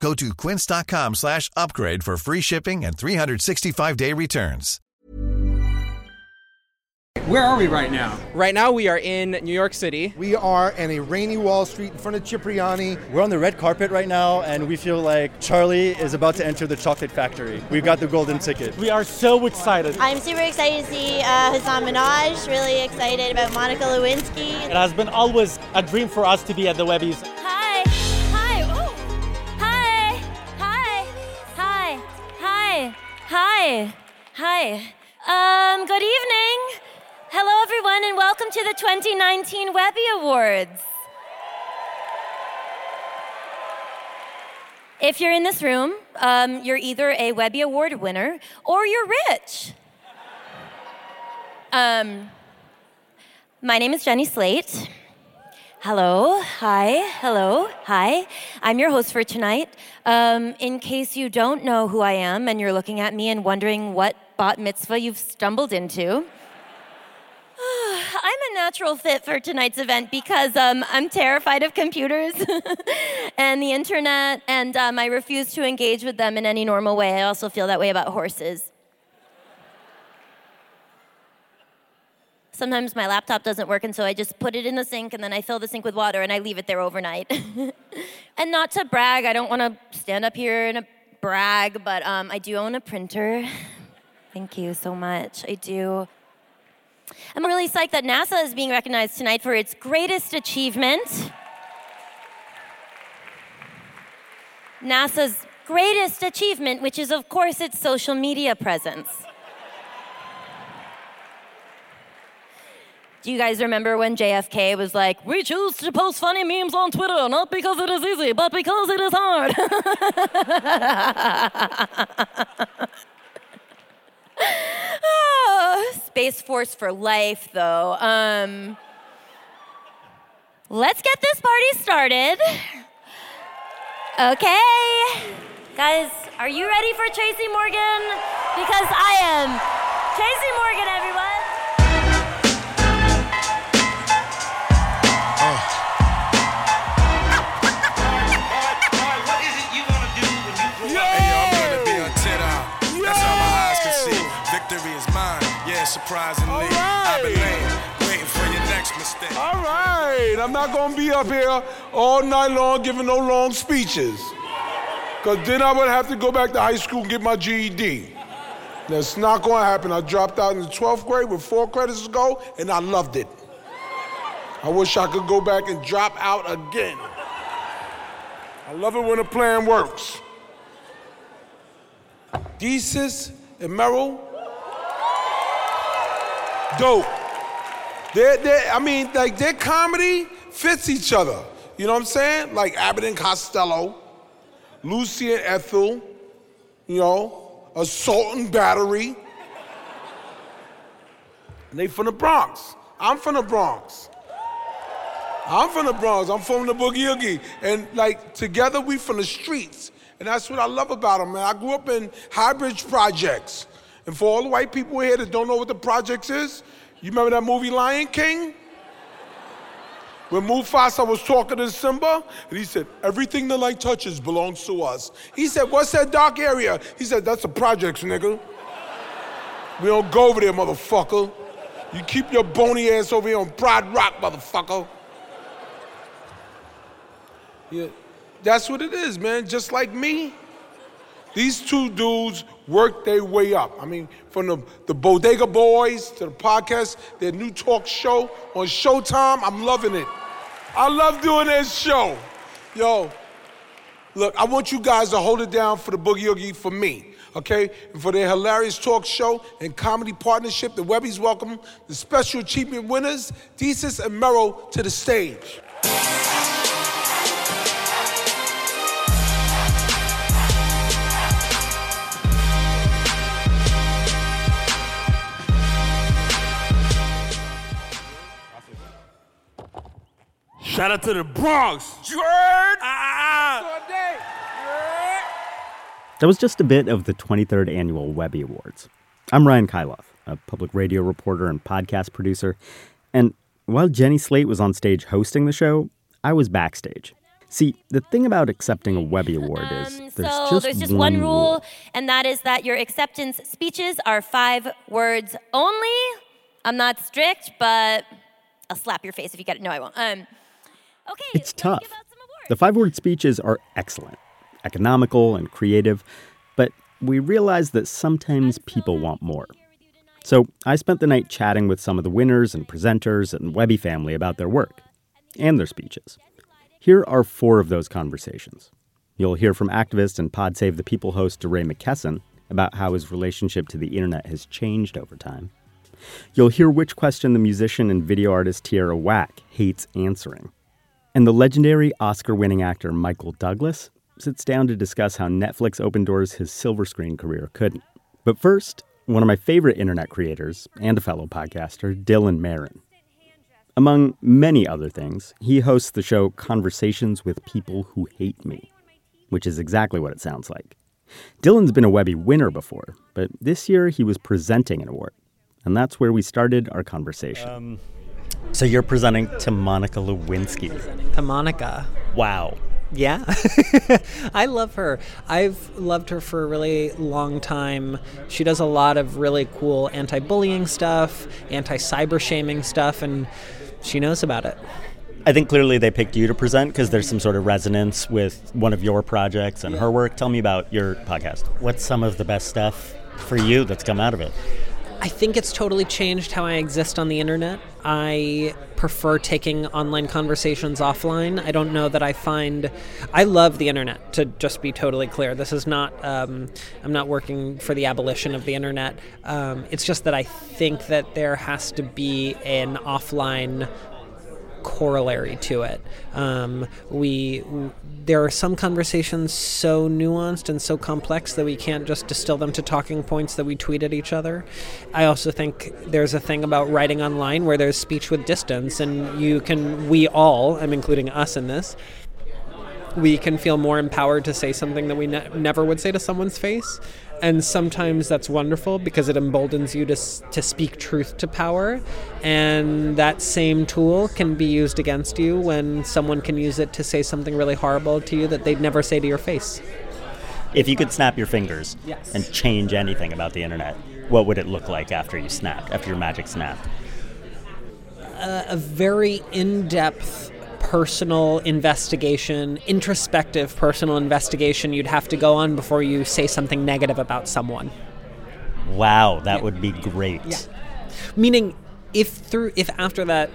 Go to quince.com slash upgrade for free shipping and 365-day returns. Where are we right now? Right now, we are in New York City. We are in a rainy Wall Street in front of Cipriani. We're on the red carpet right now, and we feel like Charlie is about to enter the chocolate factory. We've got the golden ticket. We are so excited. I'm super excited to see uh, Hasan Minhaj, really excited about Monica Lewinsky. It has been always a dream for us to be at the Webbies. Hi. Hi. Um, good evening. Hello, everyone, and welcome to the 2019 Webby Awards. If you're in this room, um, you're either a Webby Award winner or you're rich. Um, my name is Jenny Slate. Hello, hi, hello, hi. I'm your host for tonight. Um, in case you don't know who I am and you're looking at me and wondering what bat mitzvah you've stumbled into, I'm a natural fit for tonight's event because um, I'm terrified of computers and the internet, and um, I refuse to engage with them in any normal way. I also feel that way about horses. Sometimes my laptop doesn't work, and so I just put it in the sink, and then I fill the sink with water, and I leave it there overnight. and not to brag, I don't want to stand up here and brag, but um, I do own a printer. Thank you so much. I do. I'm really psyched that NASA is being recognized tonight for its greatest achievement. NASA's greatest achievement, which is, of course, its social media presence. Do you guys remember when JFK was like, We choose to post funny memes on Twitter, not because it is easy, but because it is hard? oh, Space Force for life, though. Um, let's get this party started. Okay. Guys, are you ready for Tracy Morgan? Because I am. Tracy Morgan, everyone. Yeah, surprisingly. I've been laying, waiting for your next mistake. All right, I'm not gonna be up here all night long giving no long speeches. Cause then I would have to go back to high school and get my GED. That's not gonna happen. I dropped out in the 12th grade with four credits to go, and I loved it. I wish I could go back and drop out again. I love it when a plan works. Desus and Mero, dope. They're, they're, I mean, like their comedy fits each other. You know what I'm saying? Like Abbott and Costello, Lucy and Ethel, you know, Assault and Battery. And they from the Bronx. I'm from the Bronx. I'm from the Bronx. I'm from the Boogie Oogie. And like together we from the streets. And that's what I love about them, man. I grew up in High Bridge Projects. And for all the white people here that don't know what the projects is, you remember that movie Lion King? When Mufasa was talking to Simba, and he said, everything the light touches belongs to us. He said, what's that dark area? He said, that's the projects, nigga. We don't go over there, motherfucker. You keep your bony ass over here on Pride Rock, motherfucker. Yeah, that's what it is, man. Just like me. These two dudes worked their way up. I mean, from the, the Bodega Boys to the podcast, their new talk show on Showtime, I'm loving it. I love doing this show. Yo, look, I want you guys to hold it down for the Boogie Oogie for me, okay? And for their hilarious talk show and comedy partnership, the Webbies welcome the special achievement winners, Desus and Mero, to the stage. Shout out to the Bronx. You heard? Ah. That was just a bit of the 23rd Annual Webby Awards. I'm Ryan Kailath, a public radio reporter and podcast producer. And while Jenny Slate was on stage hosting the show, I was backstage. See, the thing about accepting a Webby Award is Um, there's so just, there's just one one rule, and that is that your acceptance speeches are five words only. I'm not strict, but I'll slap your face if you get it. No, I won't. Um, okay. It's tough. The five word speeches are excellent, economical, and creative, but we realize that sometimes people want more. So I spent the night chatting with some of the winners and presenters and Webby family about their work and their speeches. Here are four of those conversations. You'll hear from activist and Pod Save the People host DeRay McKesson about how his relationship to the internet has changed over time. You'll hear which question the musician and video artist Tierra Whack hates answering. And the legendary Oscar winning actor Michael Douglas sits down to discuss how Netflix opened doors his silver screen career couldn't. But first, one of my favorite internet creators and a fellow podcaster, Dylan Marron. Among many other things, he hosts the show Conversations with People Who Hate Me, which is exactly what it sounds like. Dylan's been a Webby winner before, but this year he was presenting an award. And that's where we started our conversation. Um, so you're presenting to Monica Lewinsky. To Monica. Wow. Yeah. I love her. I've loved her for a really long time. She does a lot of really cool anti bullying stuff, anti cyber shaming stuff, and she knows about it. I think clearly they picked you to present because there's some sort of resonance with one of your projects and her work. Tell me about your podcast. What's some of the best stuff for you that's come out of it? I think it's totally changed how I exist on the internet. I prefer taking online conversations offline. I don't know that I find. I love the internet, to just be totally clear. This is not. Um, I'm not working for the abolition of the internet. Um, it's just that I think that there has to be an offline corollary to it. Um, we there are some conversations so nuanced and so complex that we can't just distill them to talking points that we tweet at each other. I also think there's a thing about writing online where there's speech with distance, and you can we all, I'm including us in this. We can feel more empowered to say something that we ne- never would say to someone's face. And sometimes that's wonderful because it emboldens you to, to speak truth to power. And that same tool can be used against you when someone can use it to say something really horrible to you that they'd never say to your face. If you could snap your fingers Yes. and change anything about the internet, what would it look like after you snapped, after your magic snapped? a, uh, a very in-depth personal investigation, introspective personal investigation you'd have to go on before you say something negative about someone. Wow, that would be great. Yeah. Meaning if through if after that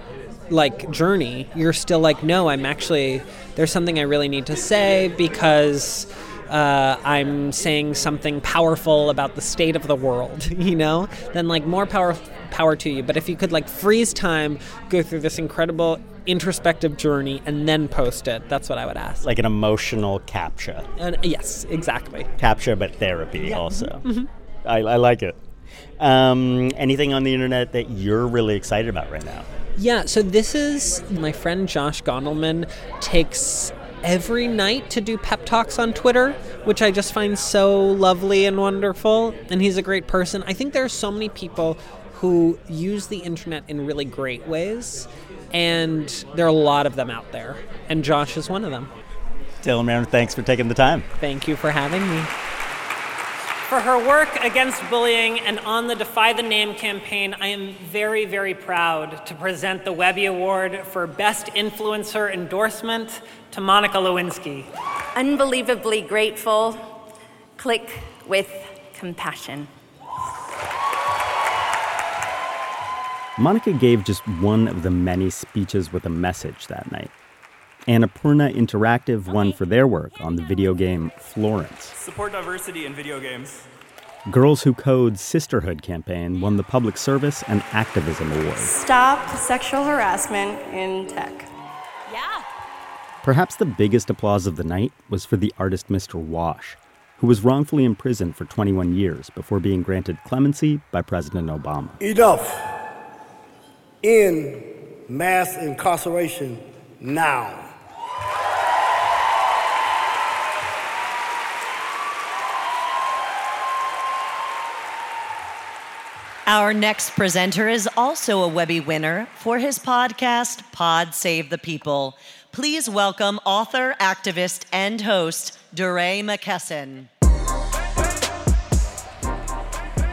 like journey you're still like no, I'm actually there's something I really need to say because uh, I'm saying something powerful about the state of the world, you know, then like more power power to you. But if you could like freeze time, go through this incredible introspective journey, and then post it, that's what I would ask. Like an emotional capture. And yes, exactly. Capture, but therapy also. Mhm. I, I like it. Um, anything on the internet that you're really excited about right now? Yeah, so this is my friend Josh Gondelman takes every night to do pep talks on Twitter, which I just find so lovely and wonderful. And he's a great person. I think there are so many people who use the internet in really great ways, and there are a lot of them out there. And Josh is one of them. Dylan Marron, thanks for taking the time. Thank you for having me. For her work against bullying and on the Defy the Name campaign, I am very, very proud to present the Webby Award for Best Influencer Endorsement to Monica Lewinsky. Unbelievably grateful. Click with compassion. Monica gave just one of the many speeches with a message that night. Annapurna Interactive won for their work on the video game Florence. Support diversity in video games. Girls Who Code Sisterhood campaign won the Public Service and Activism Award. Stop sexual harassment in tech. Yeah. Perhaps the biggest applause of the night was for the artist Mr. Wash, who was wrongfully imprisoned for 21 years before being granted clemency by President Obama. Enough. End mass incarceration now. Our next presenter is also a Webby winner for his podcast, Pod Save the People. Please welcome author, activist, and host, DeRay McKesson.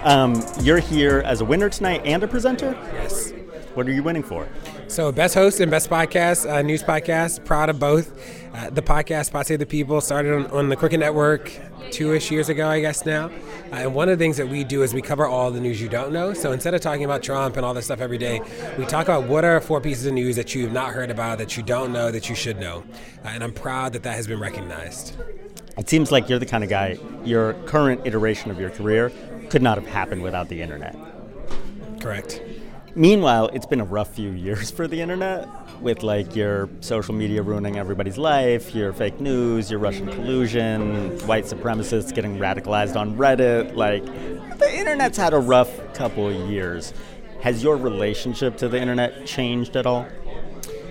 Um, you're here as a winner tonight and a presenter? Yes. What are you winning for? So, best host and best podcast, uh, news podcast. Proud of both. Uh, the podcast, Pod Save the People, started on, on the Crooked Network two ish years ago, I guess now. Uh, and one of the things that we do is we cover all the news you don't know. So, instead of talking about Trump and all this stuff every day, we talk about what are four pieces of news that you have not heard about, that you don't know, that you should know. Uh, and I'm proud that that has been recognized. It seems like you're the kind of guy, your current iteration of your career could not have happened without the internet. Correct. Meanwhile, it's been a rough few years for the internet with like your social media ruining everybody's life, your fake news, your Russian collusion, white supremacists getting radicalized on Reddit. Like, the internet's had a rough couple of years. Has your relationship to the internet changed at all?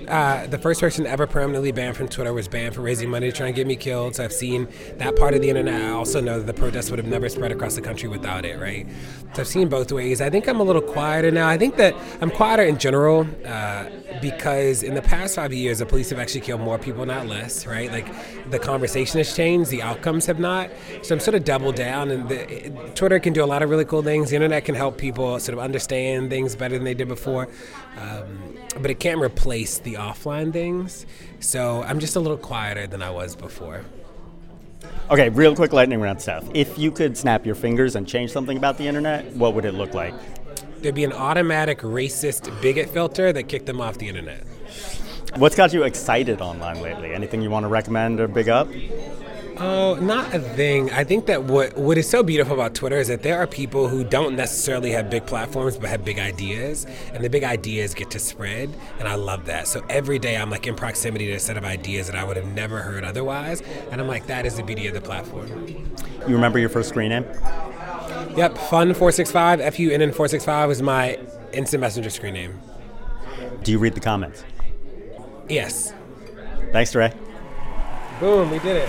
Uh, the first person ever permanently banned from Twitter was banned for raising money to try and get me killed. So I've seen that part of the internet. I also know that the protests would have never spread across the country without it, right? So I've seen both ways. I think I'm a little quieter now. I think that I'm quieter in general uh, because in the past five years, the police have actually killed more people, not less, right? Like the conversation has changed, the outcomes have not. So I'm sort of double down, and the, Twitter can do a lot of really cool things. The internet can help people sort of understand things better than they did before. Um, but it can't replace the offline things. So I'm just a little quieter than I was before. Okay, real quick lightning round stuff. If you could snap your fingers and change something about the internet, what would it look like? There'd be an automatic racist bigot filter that kicked them off the internet. What's got you excited online lately? Anything you want to recommend or big up? Oh, not a thing. I think that what what is so beautiful about Twitter is that there are people who don't necessarily have big platforms but have big ideas, and the big ideas get to spread, and I love that. So every day I'm like in proximity to a set of ideas that I would have never heard otherwise, and I'm like, that is the beauty of the platform. You remember your first screen name? Yep, Fun four six five F U N N four six five was my instant messenger screen name. Do you read the comments? Yes. Thanks, Ray. Boom, we did it.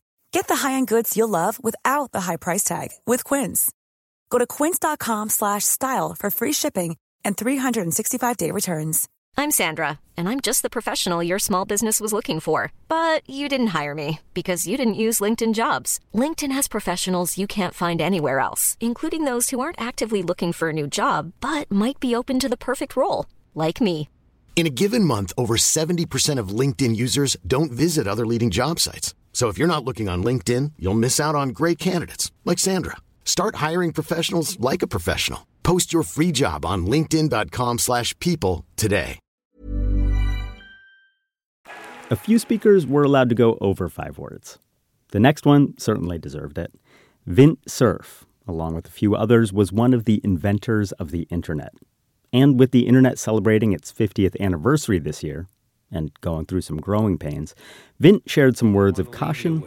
Get the high-end goods you'll love without the high price tag with Quince. Go to quince.com slash style for free shipping and 365-day returns. I'm Sandra, and I'm just the professional your small business was looking for. But you didn't hire me because you didn't use LinkedIn jobs. LinkedIn has professionals you can't find anywhere else, including those who aren't actively looking for a new job, but might be open to the perfect role, like me. In a given month, over 70% of LinkedIn users don't visit other leading job sites. So if you're not looking on LinkedIn, you'll miss out on great candidates like Sandra. Start hiring professionals like a professional. Post your free job on linkedin.com/people today. A few speakers were allowed to go over 5 words. The next one certainly deserved it. Vint Cerf, along with a few others, was one of the inventors of the internet. And with the internet celebrating its 50th anniversary this year, and going through some growing pains, Vint shared some words of caution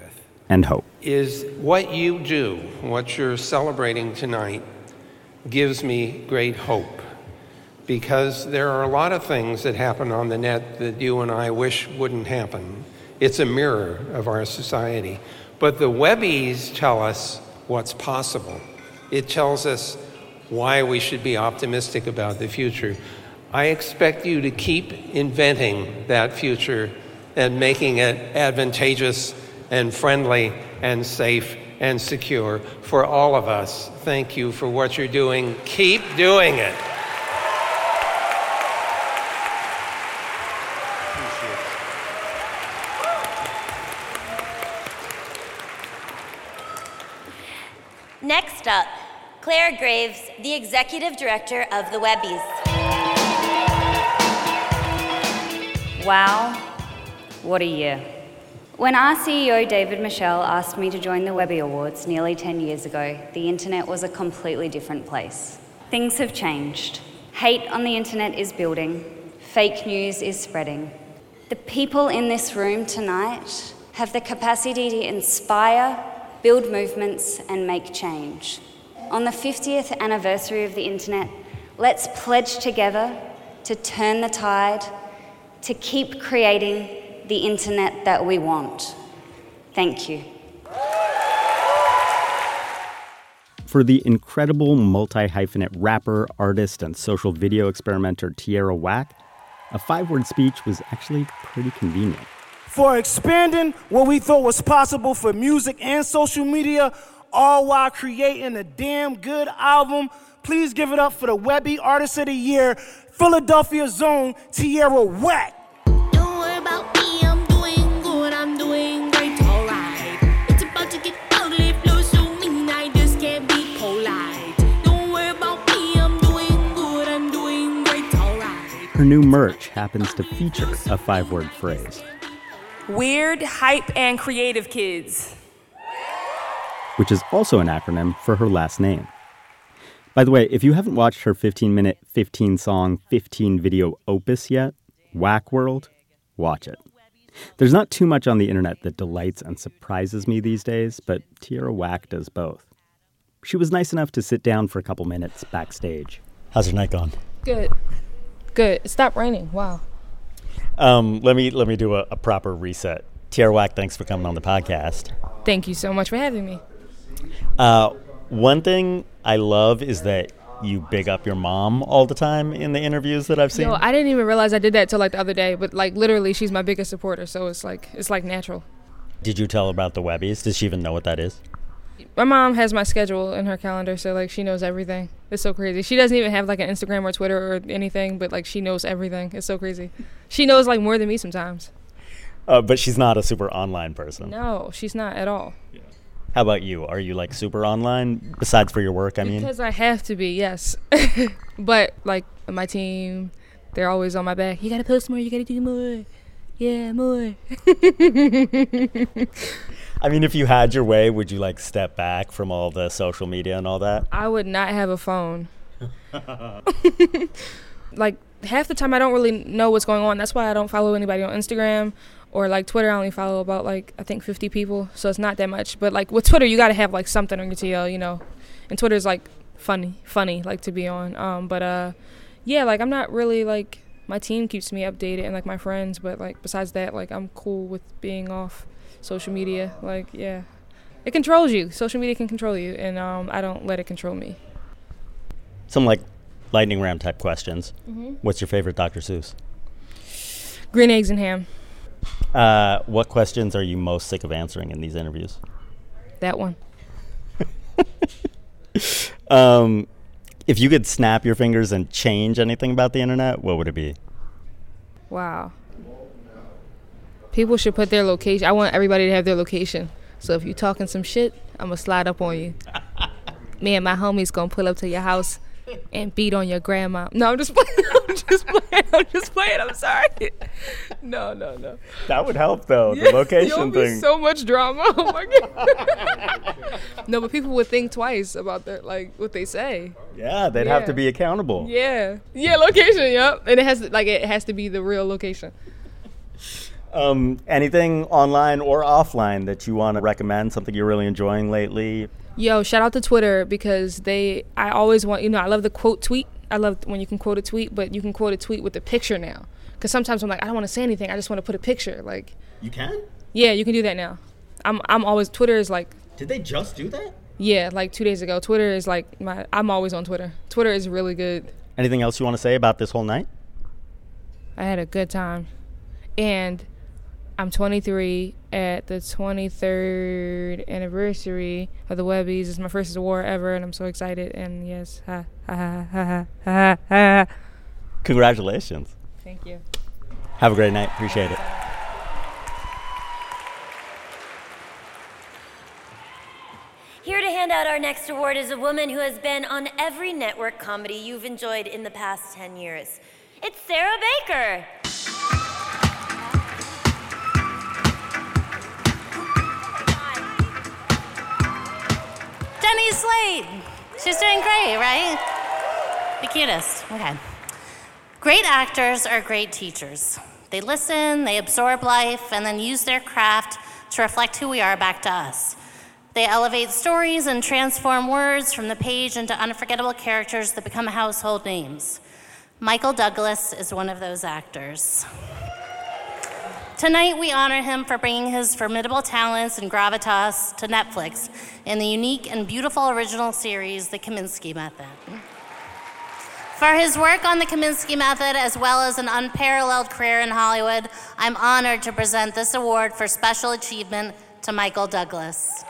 and hope. Is what you do, what you're celebrating tonight, gives me great hope. Because there are a lot of things that happen on the net that you and I wish wouldn't happen. It's a mirror of our society. But the Webbies tell us what's possible. It tells us why we should be optimistic about the future. I expect you to keep inventing that future and making it advantageous and friendly and safe and secure for all of us. Thank you for what you're doing. Keep doing it. Next up, Claire Graves, the executive director of the Webbies. Wow, what a year. When our CEO David-Michel asked me to join the Webby Awards nearly 10 years ago, the internet was a completely different place. Things have changed. Hate on the internet is building, fake news is spreading. The people in this room tonight have the capacity to inspire, build movements, and make change. On the 50th anniversary of the internet, let's pledge together to turn the tide, to keep creating the internet that we want. Thank you. For the incredible multi hyphenate rapper, artist, and social video experimenter Tierra Whack, a five word speech was actually pretty convenient. For expanding what we thought was possible for music and social media, all while creating a damn good album, please give it up for the Webby Artist of the Year, Philadelphia Zone, Tierra Whack. Don't worry about me, I'm doing good, I'm doing great, alright. It's about to get ugly, flow so mean, I just can't be polite. Don't worry about me, I'm doing good, I'm doing great, alright. Her new merch happens to feature a five word phrase, Weird, hype, and creative kids. which is also an acronym for her last name. By the way, if you haven't watched her 15 minute, 15 song, 15 video opus yet, Whack World, watch it. There's not too much on the internet that delights and surprises me these days, but Tierra Whack does both. She was nice enough to sit down for a couple minutes backstage. How's your night gone? Good. Good. It stopped raining. Wow. Um, let me let me do a, a proper reset. Tierra Whack, thanks for coming on the podcast. Thank you so much for having me. Uh, one thing I love is that you big up your mom all the time in the interviews that I've seen. Yo, I didn't even realize I did that till like the other day, but like literally she's my biggest supporter, so it's like it's like natural. Did you tell her about the Webbies? Does she even know what that is? My mom has my schedule in her calendar, so like she knows everything. It's so crazy. She doesn't even have like an Instagram or Twitter or anything, but like she knows everything. It's so crazy. She knows like more than me sometimes. Uh, but she's not a super online person. No, she's not at all. How about you? Are you like super online besides for your work? I mean, Because I have to be, yes. but like my team, they're always on my back. You gotta post more. You gotta do more. Yeah, more. I mean, if you had your way, would you like step back from all the social media and all that? I would not have a phone. like half the time, I don't really know what's going on. That's why I don't follow anybody on Instagram or like Twitter. I only follow about like I think 50 people, so it's not that much. But like with Twitter, you gotta have like something on your TL, you know. And Twitter's like funny, funny, like to be on. Um, but uh, yeah, like I'm not really like my team keeps me updated and like my friends, but like besides that, like I'm cool with being off social media. Like yeah, it controls you. Social media can control you, and um, I don't let it control me. Some like lightning round type questions. Mhm. What's your favorite Dr. Seuss? Green eggs and ham. Uh, what questions are you most sick of answering in these interviews? That one. Um, if you could snap your fingers and change anything about the internet, what would it be? Wow. People should put their location. I want everybody to have their location. So if you talking some shit, I'm gonna slide up on you. Me and my homies gonna pull up to your house and beat on your grandma. No, I'm just playing. I'm just playing. I'm just playing. I'm sorry. No, no, no. That would help though. Yeah, the location thing. so much drama. Oh my god. no, but people would think twice about their like what they say. yeah, they'd have to be accountable. Yeah. Yeah, location. Yep. And it has to, like it has to be the real location. Um, anything online or offline that you want to recommend? Something you're really enjoying lately? Yo, shout out to Twitter because they I always want you know I love the quote tweet. I love when you can quote a tweet, but you can quote a tweet with a picture now. Because sometimes I'm like I don't want to say anything. I just want to put a picture. Like You can? yeah, you can do that now. I'm I'm always Twitter is like Did they just do that? yeah like two days ago. Twitter is like my I'm always on Twitter. Twitter is really good. Anything else you want to say about this whole night? I had a good time, and I'm 23 at the 23rd anniversary of the Webbies. It's my first award ever, and I'm so excited. And yes, ha ha ha ha ha ha. ha. Congratulations. Thank you. Have a great night. Appreciate it. Here to hand out our next award is a woman who has been on every network comedy you've enjoyed in the past 10 years. It's Sarah Baker. Jenny Slate. She's doing great, right? The cutest. Okay. Great actors are great teachers. They listen, they absorb life, and then use their craft to reflect who we are back to us. They elevate stories and transform words from the page into unforgettable characters that become household names. Michael Douglas is one of those actors. Tonight, we honor him for bringing his formidable talents and gravitas to Netflix in the unique and beautiful original series, The Kominsky Method. For his work on the Kominsky Method, as well as an unparalleled career in Hollywood, I'm honored to present this award for special achievement to Michael Douglas.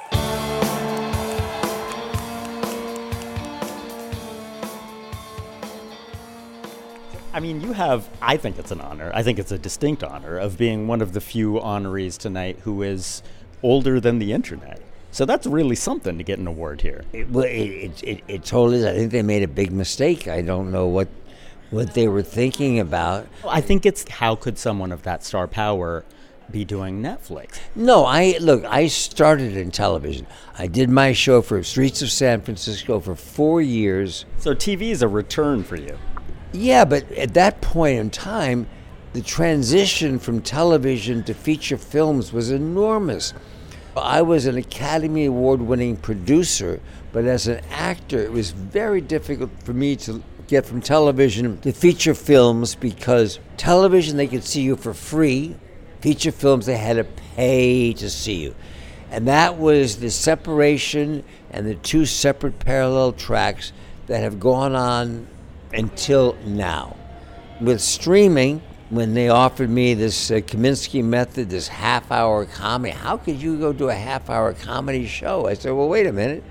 I mean, you have, I think it's an honor. I think it's a distinct honor of being one of the few honorees tonight who is older than the internet. So that's really something to get an award here. It, well, it, it, it, totally is. I think they made a big mistake. I don't know what what they were thinking about. I think it's how could someone of that star power be doing Netflix? No, I look. I started in television. I did my show for Streets of San Francisco for four years. So TV is a return for you. Yeah, but at that point in time, the transition from television to feature films was enormous. I was an Academy Award winning producer, but as an actor, it was very difficult for me to get from television to feature films because television, they could see you for free. Feature films, they had to pay to see you. And that was the separation and the two separate parallel tracks that have gone on until now. With streaming, when they offered me this uh, Kominsky method, this half hour comedy, how could you go do a half hour comedy show? I said, well, wait a minute.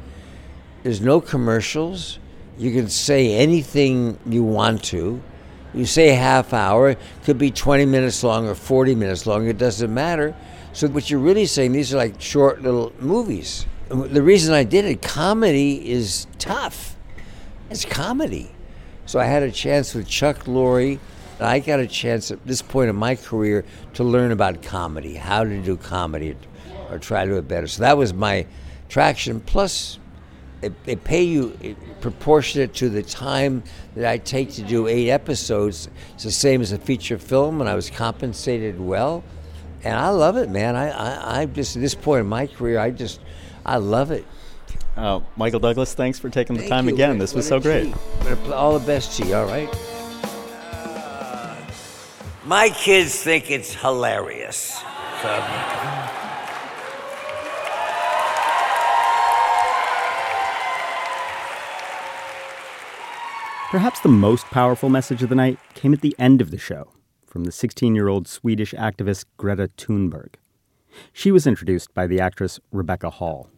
There's no commercials. You can say anything you want to. You say half hour, it could be 20 minutes long or 40 minutes long, it doesn't matter. So, what you're really saying, these are like short little movies. The reason I did it, comedy is tough. It's comedy. So I had a chance with Chuck Lorre. And I got a chance at this point in my career to learn about comedy, how to do comedy, or try to do it better. So that was my traction. Plus, they pay you proportionate to the time that I take to do eight episodes. It's the same as a feature film, and I was compensated well. And I love it, man. I, I, I just, at this point in my career, I just, I love it. Uh, Michael Douglas, thanks for taking the time you. again. What- This was so great. treat. All the best to you, all right? My kids think it's hilarious. So. Perhaps the most powerful message of the night came at the end of the show from the 16 year old Swedish activist Greta Thunberg. She was introduced by the actress Rebecca Hall.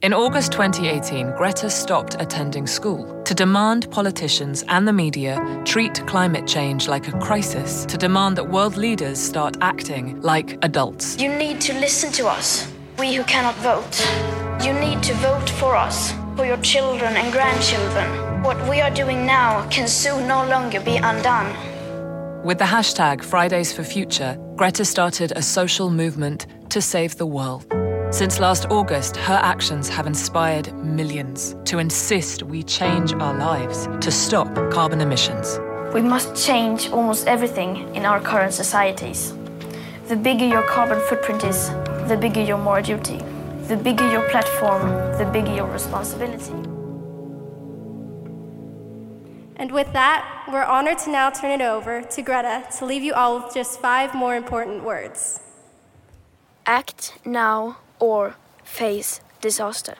In August 2018, Greta stopped attending school to demand politicians and the media treat climate change like a crisis, to demand that world leaders start acting like adults. You need to listen to us, we who cannot vote. You need to vote for us, for your children and grandchildren. What we are doing now can soon no longer be undone. With the hashtag Fridays for Future, Greta started a social movement to save the world. Since last August, her actions have inspired millions to insist we change our lives to stop carbon emissions. We must change almost everything in our current societies. The bigger your carbon footprint is, the bigger your moral duty. The bigger your platform, the bigger your responsibility. And with that, we're honored to now turn it over to Greta to leave you all with just five more important words. Act now or face disaster.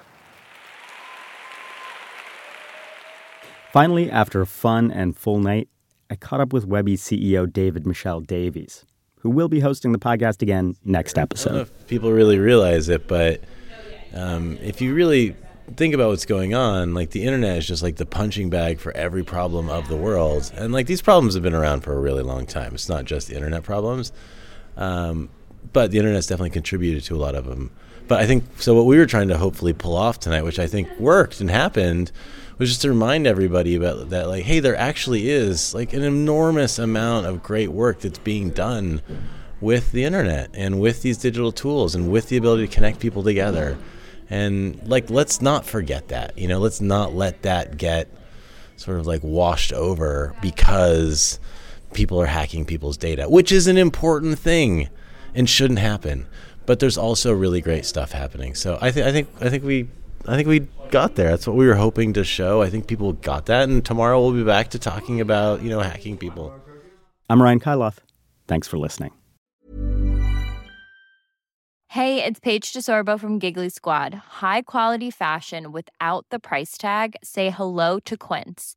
Finally, after a fun and full night, I caught up with Webby CEO David-Michel Davies, who will be hosting the podcast again next I don't know episode. if people really realize it, but um, if you really think about what's going on, like the internet is just like the punching bag for every problem of the world, and like these problems have been around for a really long time. It's not just internet problems, um, but the internet's definitely contributed to a lot of them. But I think so. What we were trying to hopefully pull off tonight, which I think worked and happened, was just to remind everybody about that. Like, hey, there actually is like an enormous amount of great work that's being done with the internet and with these digital tools and with the ability to connect people together. And like, let's not forget that. You know, let's not let that get sort of like washed over because people are hacking people's data, which is an important thing and shouldn't happen. But there's also really great stuff happening. So I think I think I think we I think we got there. That's what we were hoping to show. I think people got that, and tomorrow we'll be back to talking about you know hacking people. I'm Ryan Kailath. Thanks for listening. Hey, it's Paige DeSorbo from Giggly Squad. High quality fashion without the price tag. Say hello to Quince.